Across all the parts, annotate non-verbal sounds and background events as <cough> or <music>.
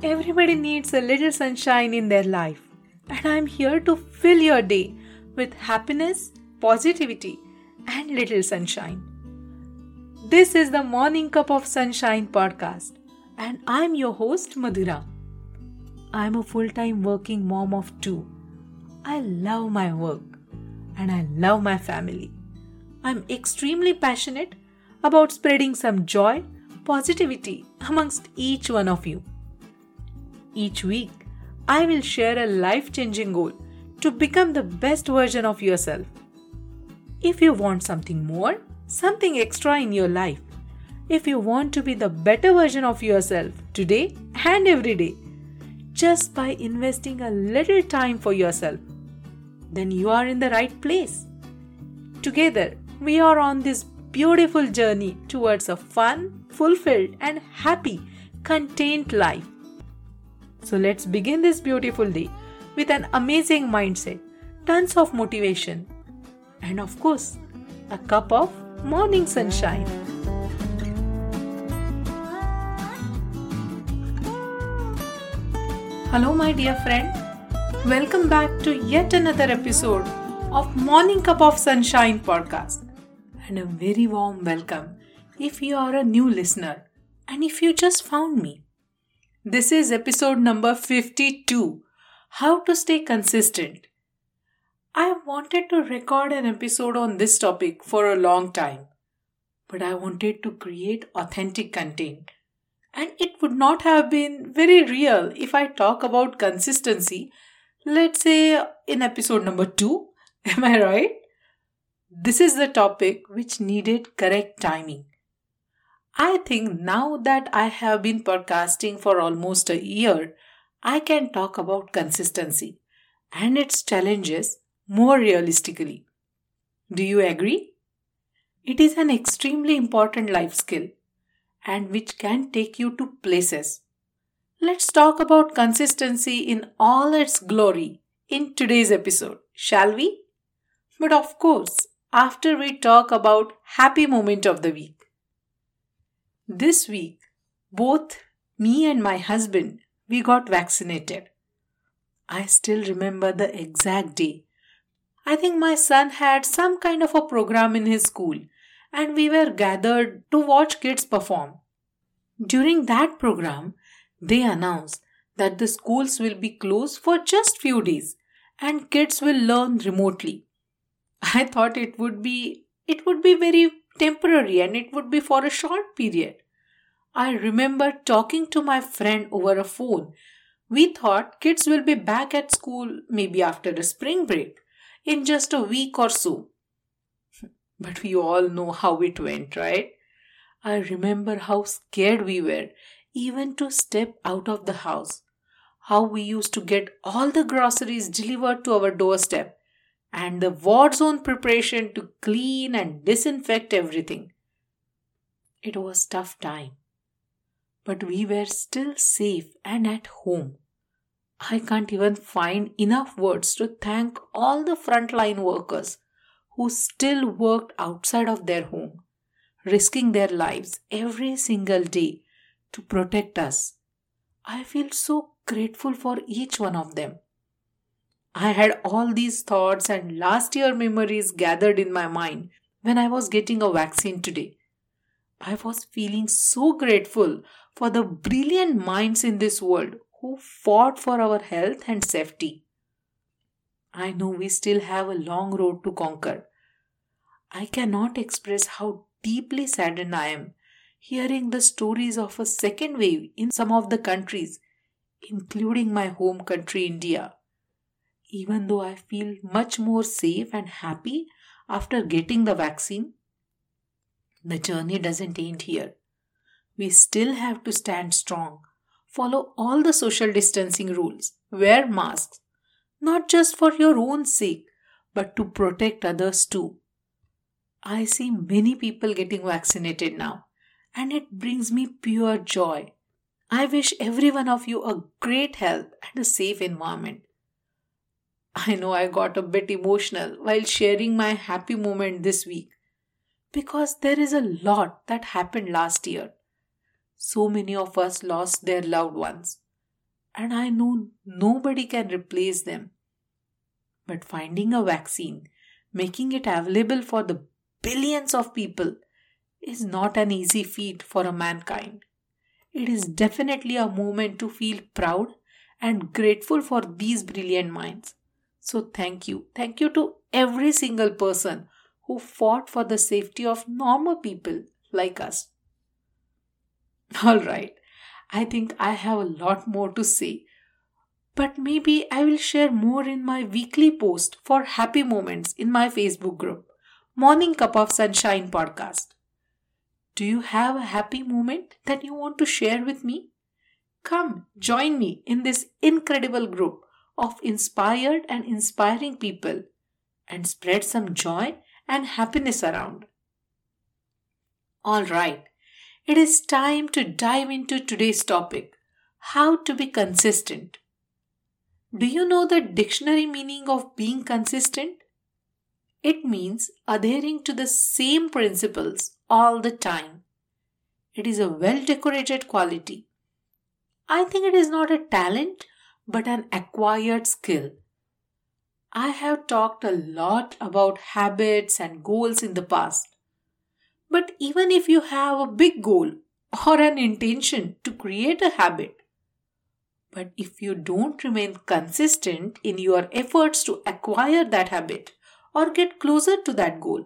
Everybody needs a little sunshine in their life, and I'm here to fill your day with happiness, positivity, and little sunshine. This is the Morning Cup of Sunshine podcast, and I'm your host, Madhura. I'm a full time working mom of two. I love my work and I love my family. I'm extremely passionate about spreading some joy, positivity amongst each one of you. Each week, I will share a life changing goal to become the best version of yourself. If you want something more, something extra in your life, if you want to be the better version of yourself today and every day, just by investing a little time for yourself, then you are in the right place. Together, we are on this beautiful journey towards a fun, fulfilled, and happy, content life. So let's begin this beautiful day with an amazing mindset, tons of motivation, and of course, a cup of morning sunshine. Hello, my dear friend. Welcome back to yet another episode of Morning Cup of Sunshine podcast. And a very warm welcome if you are a new listener and if you just found me. This is episode number 52 How to Stay Consistent. I wanted to record an episode on this topic for a long time, but I wanted to create authentic content and it would not have been very real if I talk about consistency, let's say in episode number 2. <laughs> Am I right? This is the topic which needed correct timing. I think now that I have been podcasting for almost a year, I can talk about consistency and its challenges more realistically. Do you agree? It is an extremely important life skill and which can take you to places. Let's talk about consistency in all its glory in today's episode, shall we? But of course, after we talk about happy moment of the week. This week, both me and my husband, we got vaccinated. I still remember the exact day. I think my son had some kind of a program in his school and we were gathered to watch kids perform. During that program, they announced that the schools will be closed for just few days and kids will learn remotely. I thought it would be it would be very temporary and it would be for a short period. I remember talking to my friend over a phone. We thought kids will be back at school maybe after a spring break in just a week or so. <laughs> But we all know how it went, right? I remember how scared we were even to step out of the house. How we used to get all the groceries delivered to our doorstep and the war zone preparation to clean and disinfect everything. It was tough time. But we were still safe and at home. I can't even find enough words to thank all the frontline workers who still worked outside of their home, risking their lives every single day to protect us. I feel so grateful for each one of them. I had all these thoughts and last year memories gathered in my mind when I was getting a vaccine today. I was feeling so grateful for the brilliant minds in this world who fought for our health and safety. I know we still have a long road to conquer. I cannot express how deeply saddened I am hearing the stories of a second wave in some of the countries, including my home country, India. Even though I feel much more safe and happy after getting the vaccine, the journey doesn't end here. We still have to stand strong, follow all the social distancing rules, wear masks, not just for your own sake, but to protect others too. I see many people getting vaccinated now, and it brings me pure joy. I wish every one of you a great health and a safe environment. I know I got a bit emotional while sharing my happy moment this week because there is a lot that happened last year. So many of us lost their loved ones. and I know nobody can replace them. But finding a vaccine, making it available for the billions of people, is not an easy feat for a mankind. It is definitely a moment to feel proud and grateful for these brilliant minds. So, thank you. Thank you to every single person who fought for the safety of normal people like us. <laughs> Alright, I think I have a lot more to say, but maybe I will share more in my weekly post for happy moments in my Facebook group, Morning Cup of Sunshine podcast. Do you have a happy moment that you want to share with me? Come join me in this incredible group of inspired and inspiring people and spread some joy and happiness around. All right, it is time to dive into today's topic how to be consistent. Do you know the dictionary meaning of being consistent? It means adhering to the same principles all the time. It is a well decorated quality. I think it is not a talent but an acquired skill. I have talked a lot about habits and goals in the past. But even if you have a big goal or an intention to create a habit, but if you don't remain consistent in your efforts to acquire that habit or get closer to that goal,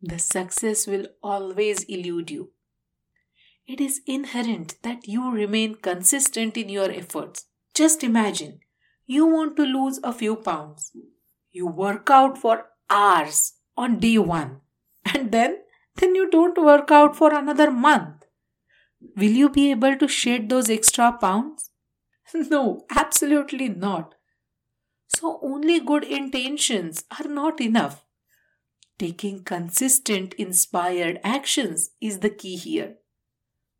the success will always elude you. It is inherent that you remain consistent in your efforts. Just imagine you want to lose a few pounds. You work out for hours on day one and then then you don't work out for another month. Will you be able to shed those extra pounds? <laughs> No, absolutely not. So, only good intentions are not enough. Taking consistent, inspired actions is the key here.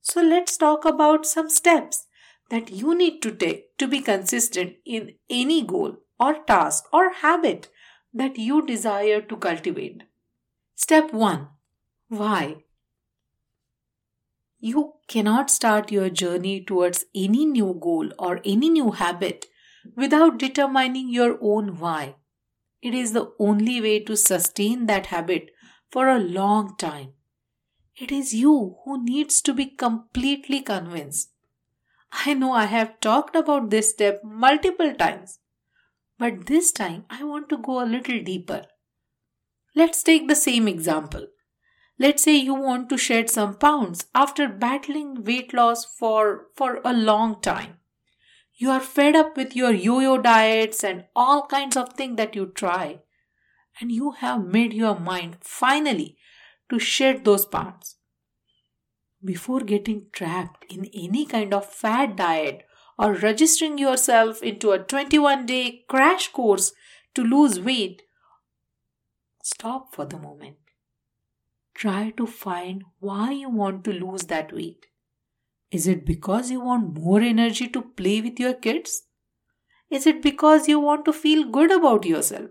So, let's talk about some steps that you need to take to be consistent in any goal or task or habit that you desire to cultivate. Step 1 why? You cannot start your journey towards any new goal or any new habit without determining your own why. It is the only way to sustain that habit for a long time. It is you who needs to be completely convinced. I know I have talked about this step multiple times, but this time I want to go a little deeper. Let's take the same example. Let's say you want to shed some pounds after battling weight loss for, for a long time. You are fed up with your yo yo diets and all kinds of things that you try. And you have made your mind finally to shed those pounds. Before getting trapped in any kind of fad diet or registering yourself into a 21 day crash course to lose weight, stop for the moment try to find why you want to lose that weight. Is it because you want more energy to play with your kids? Is it because you want to feel good about yourself?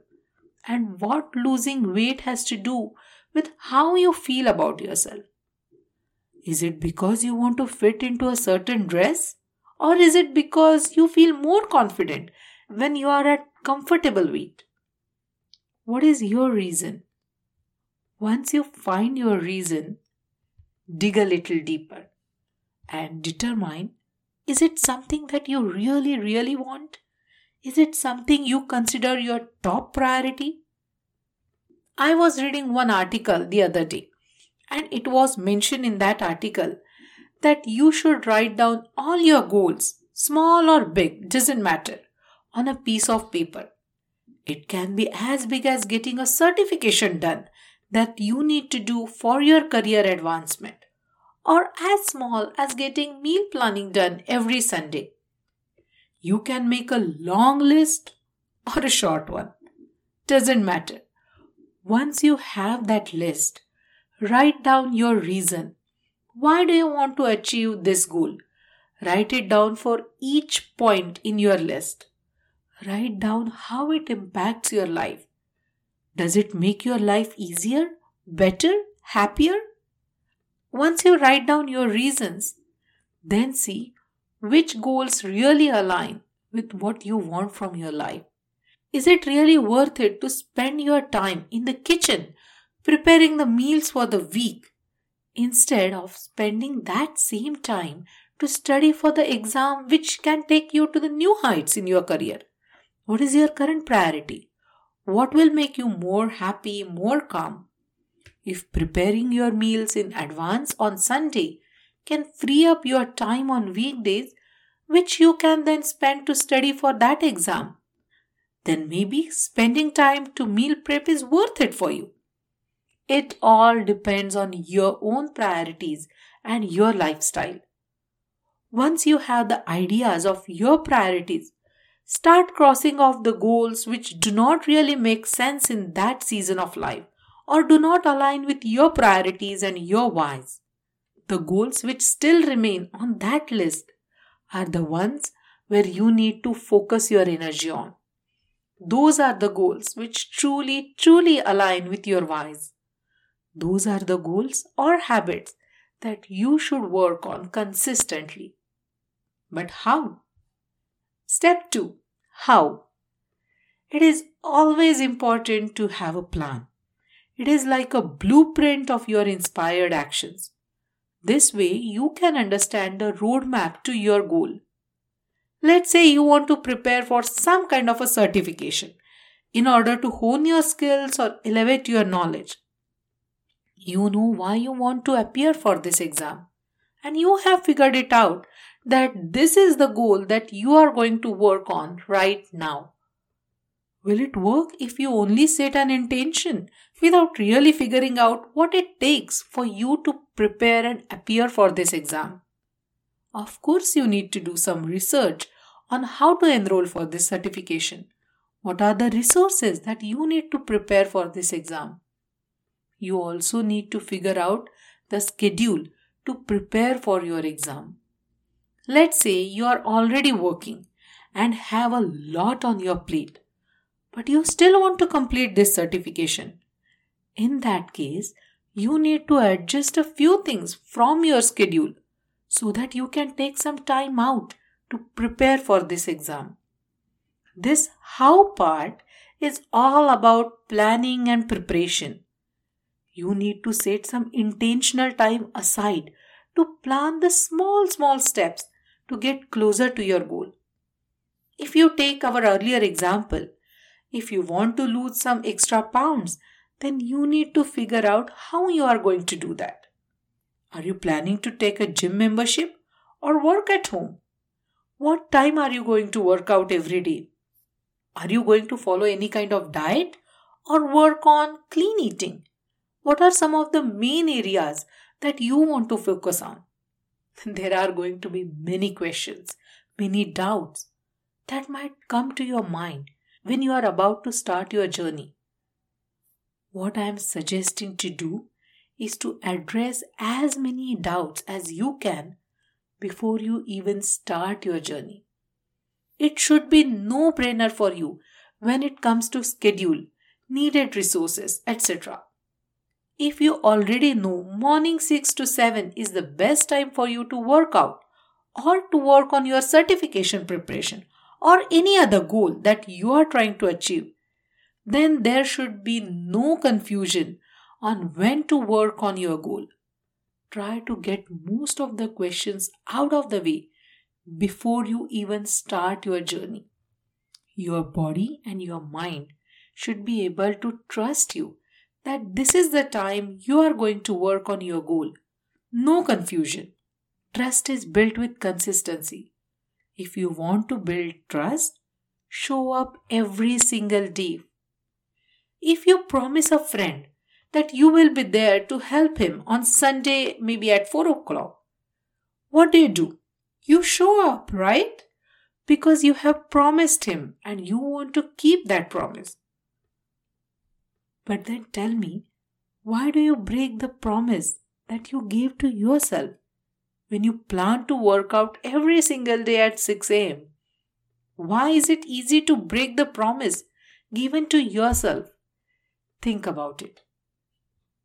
And what losing weight has to do with how you feel about yourself? Is it because you want to fit into a certain dress? Or is it because you feel more confident when you are at comfortable weight? What is your reason? Once you find your reason, dig a little deeper and determine is it something that you really, really want? Is it something you consider your top priority? I was reading one article the other day, and it was mentioned in that article that you should write down all your goals, small or big, doesn't matter, on a piece of paper. It can be as big as getting a certification done that you need to do for your career advancement, or as small as getting meal planning done every Sunday. You can make a long list or a short one. Doesn't matter. Once you have that list, write down your reason. Why do you want to achieve this goal? Write it down for each point in your list. Write down how it impacts your life does it make your life easier, better, happier? Once you write down your reasons, then see which goals really align with what you want from your life. Is it really worth it to spend your time in the kitchen preparing the meals for the week instead of spending that same time to study for the exam which can take you to the new heights in your career? What is your current priority? What will make you more happy, more calm? If preparing your meals in advance on Sunday can free up your time on weekdays, which you can then spend to study for that exam, then maybe spending time to meal prep is worth it for you. It all depends on your own priorities and your lifestyle. Once you have the ideas of your priorities, start crossing off the goals which do not really make sense in that season of life or do not align with your priorities and your whys. The goals which still remain on that list are the ones where you need to focus your energy on. Those are the goals which truly, truly align with your whys. Those are the goals or habits that you should work on consistently. But how? Step 2 How? It is always important to have a plan. It is like a blueprint of your inspired actions. This way, you can understand the roadmap to your goal. Let's say you want to prepare for some kind of a certification in order to hone your skills or elevate your knowledge. You know why you want to appear for this exam, and you have figured it out that this is the goal that you are going to work on right now. Will it work if you only set an intention without really figuring out what it takes for you to prepare and appear for this exam? Of course, you need to do some research on how to enroll for this certification. What are the resources that you need to prepare for this exam? You also need to figure out the schedule to prepare for your exam. Let's say you are already working and have a lot on your plate but you still want to complete this certification. In that case, you need to adjust a few things from your schedule so that you can take some time out to prepare for this exam. This how part is all about planning and preparation. You need to set some intentional time aside to plan the small, small steps to get closer to your goal. If you take our earlier example, if you want to lose some extra pounds, then you need to figure out how you are going to do that. Are you planning to take a gym membership or work at home? What time are you going to work out every day? Are you going to follow any kind of diet or work on clean eating? What are some of the main areas that you want to focus on? <laughs> There are going to be many questions, many doubts that might come to your mind when you are about to start your journey. What I am suggesting to do is to address as many doubts as you can before you even start your journey. It should be no brainer for you when it comes to schedule, needed resources, etc. If you already know morning 6 to 7 is the best time for you to work out or to work on your certification preparation or any other goal that you are trying to achieve, then there should be no confusion on when to work on your goal. Try to get most of the questions out of the way before you even start your journey. Your body and your mind should be able to trust you that this is the time you are going to work on your goal. No confusion. Trust is built with consistency. If you want to build trust, show up every single day. If you promise a friend that you will be there to help him on Sunday, maybe at 4 o'clock, what do you do? You show up, right? Because you have promised him and you want to keep that promise. But then tell me, why do you break the promise that you gave to yourself? when you plan to work out every single day at 6 am? Why is it easy to break the promise given to yourself? Think about it.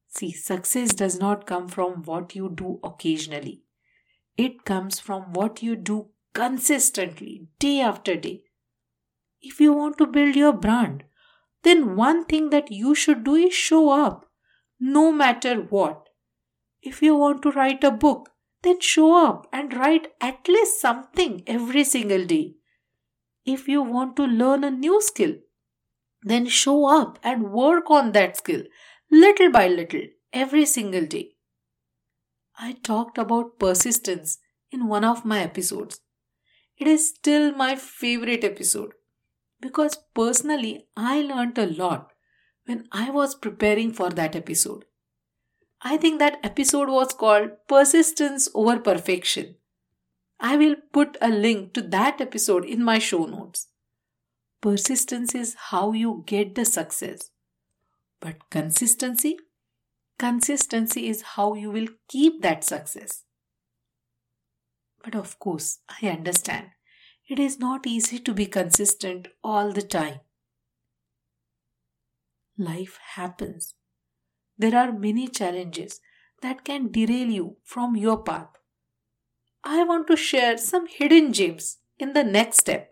See, success does not come from what you do occasionally, it comes from what you do consistently, day after day. If you want to build your brand, then one thing that you should do is show up, no matter what. If you want to write a book, then show up and write at least something every single day. If you want to learn a new skill, then show up and work on that skill little by little every single day. I talked about persistence in one of my episodes. It is still my favorite episode because personally I learned a lot when I was preparing for that episode. I think that episode was called Persistence Over Perfection. I will put a link to that episode in my show notes. Persistence is how you get the success. But consistency? Consistency is how you will keep that success. But of course, I understand it is not easy to be consistent all the time. Life happens. There are many challenges that can derail you from your path. I want to share some hidden gems in the next step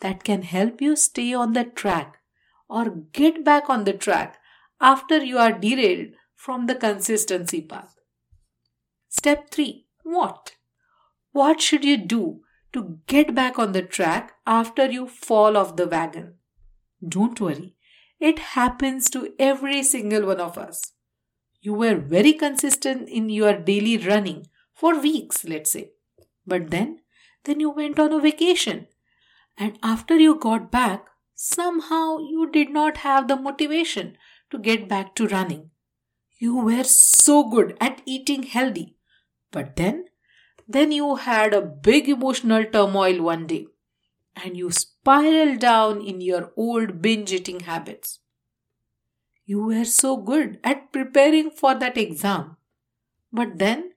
that can help you stay on the track or get back on the track after you are derailed from the consistency path. Step 3 What? What should you do to get back on the track after you fall off the wagon? Don't worry, it happens to every single one of us. You were very consistent in your daily running for weeks, let's say. But then, then you went on a vacation. And after you got back, somehow you did not have the motivation to get back to running. You were so good at eating healthy. But then, then you had a big emotional turmoil one day and you spiraled down in your old binge eating habits. You were so good at preparing for that exam. But then,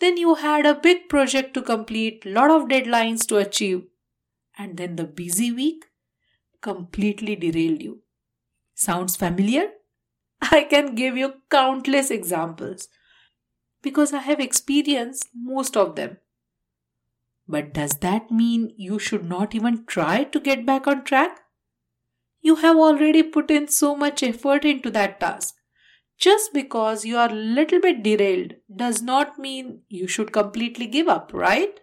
then you had a big project to complete, lot of deadlines to achieve, and then the busy week completely derailed you. Sounds familiar? I can give you countless examples because I have experienced most of them. But does that mean you should not even try to get back on track? You have already put in so much effort into that task. Just because you are a little bit derailed does not mean you should completely give up, right?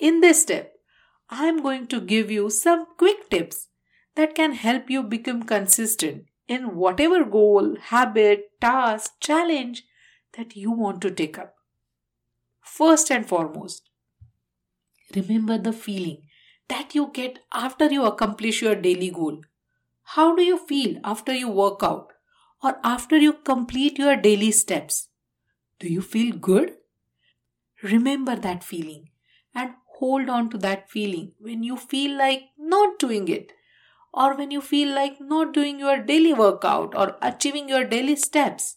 In this step, I am going to give you some quick tips that can help you become consistent in whatever goal, habit, task, challenge that you want to take up. First and foremost, remember the feeling that you get after you accomplish your daily goal. How do you feel after you work out or after you complete your daily steps? Do you feel good? Remember that feeling and hold on to that feeling when you feel like not doing it or when you feel like not doing your daily workout or achieving your daily steps.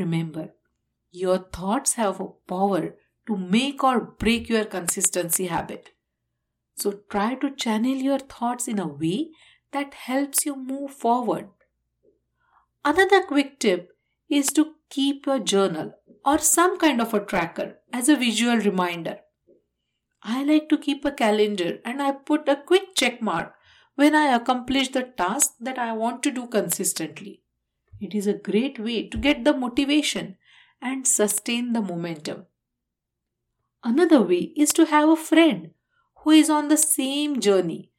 Remember, your thoughts have a power to make or break your consistency habit. So try to channel your thoughts in a way that helps you move forward. Another quick tip is to keep your journal or some kind of a tracker as a visual reminder. I like to keep a calendar and I put a quick check mark when I accomplish the task that I want to do consistently. It is a great way to get the motivation and sustain the momentum. Another way is to have a friend who is on the same journey.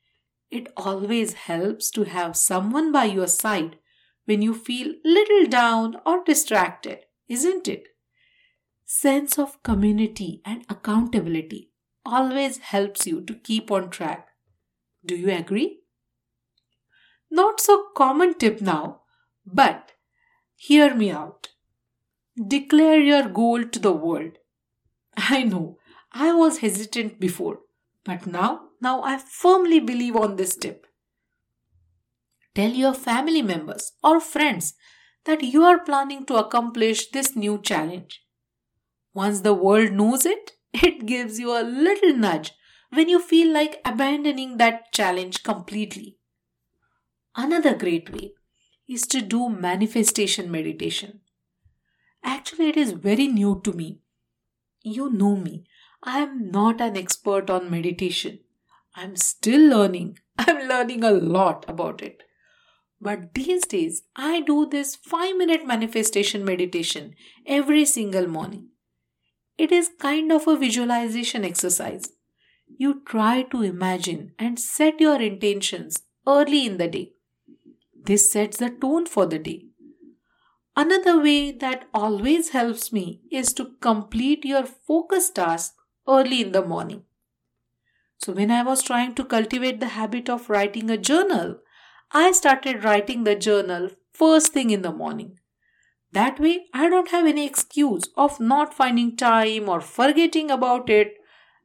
It always helps to have someone by your side when you feel little down or distracted, isn't it? Sense of community and accountability always helps you to keep on track. Do you agree? Not so common tip now, but hear me out. Declare your goal to the world. I know I was hesitant before, but now, now I firmly believe on this tip. Tell your family members or friends that you are planning to accomplish this new challenge. Once the world knows it, it gives you a little nudge when you feel like abandoning that challenge completely. Another great way is to do manifestation meditation. Actually, it is very new to me. You know me. I am not an expert on meditation. I'm still learning. <laughs> I'm learning a lot about it. But these days, I do this 5 minute manifestation meditation every single morning. It is kind of a visualization exercise. You try to imagine and set your intentions early in the day. This sets the tone for the day. Another way that always helps me is to complete your focus task early in the morning. So, when I was trying to cultivate the habit of writing a journal, I started writing the journal first thing in the morning. That way, I don't have any excuse of not finding time or forgetting about it,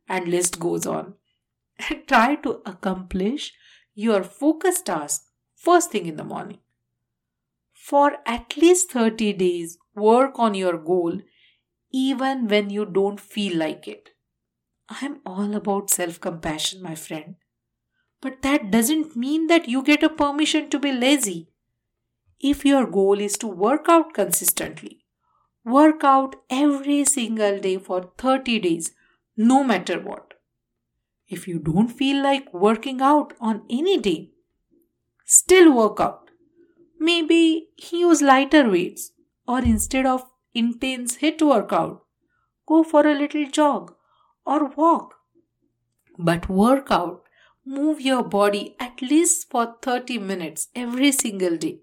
and list goes on. <laughs> Try to accomplish your focus task first thing in the morning. For at least 30 days, work on your goal even when you don't feel like it. I'm all about self compassion, my friend. But that doesn't mean that you get a permission to be lazy. If your goal is to work out consistently, work out every single day for 30 days, no matter what. If you don't feel like working out on any day, still work out. Maybe use lighter weights or instead of intense HIIT workout, go for a little jog or walk. But work out, move your body at least for 30 minutes every single day.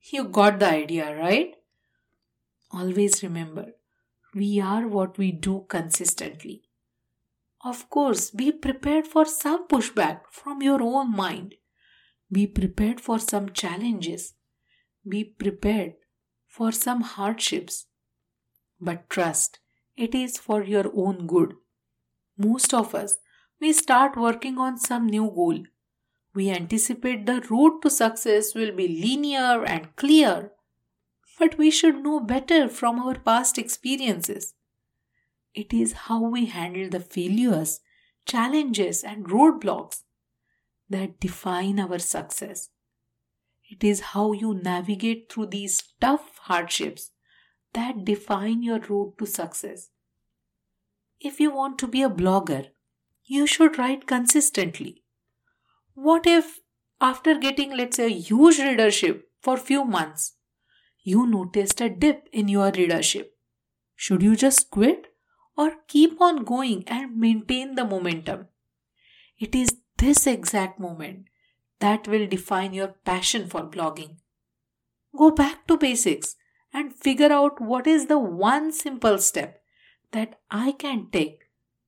You got the idea, right? Always remember, we are what we do consistently. Of course, be prepared for some pushback from your own mind. Be prepared for some challenges. Be prepared for some hardships. But trust, it is for your own good. Most of us, we start working on some new goal. We anticipate the road to success will be linear and clear. But we should know better from our past experiences. It is how we handle the failures, challenges, and roadblocks that define our success. It is how you navigate through these tough hardships that define your road to success. If you want to be a blogger, you should write consistently. What if, after getting, let's say, a huge readership for few months, you noticed a dip in your readership? Should you just quit? or keep on going and maintain the momentum. It is this exact moment that will define your passion for blogging. Go back to basics and figure out what is the one simple step that I can take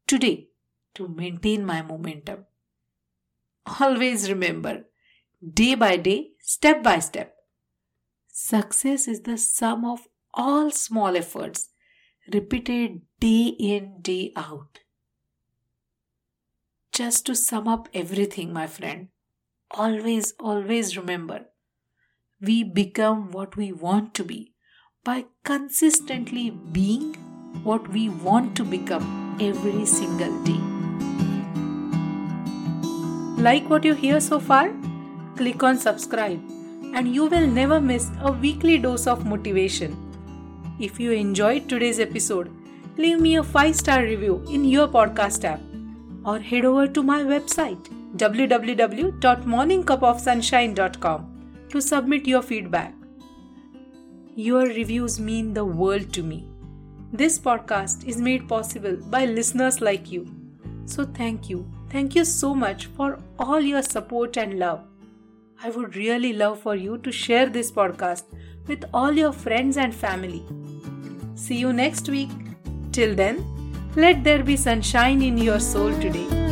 today to maintain my momentum. Always remember, day by day, step by step. Success is the sum of all small efforts repeated day in, day out. Just to sum up everything, my friend, always, always remember we become what we want to be by consistently being what we want to become every single day. Like what you hear so far? Click on subscribe and you will never miss a weekly dose of motivation if you enjoyed today's episode, leave me a 5 star review in your podcast app or head over to my website www.morningcupofsunshine.com to submit your feedback. Your reviews mean the world to me. This podcast is made possible by listeners like you. So thank you. Thank you so much for all your support and love. I would really love for you to share this podcast with all your friends and family. See you next week. Till then, let there be sunshine in your soul today.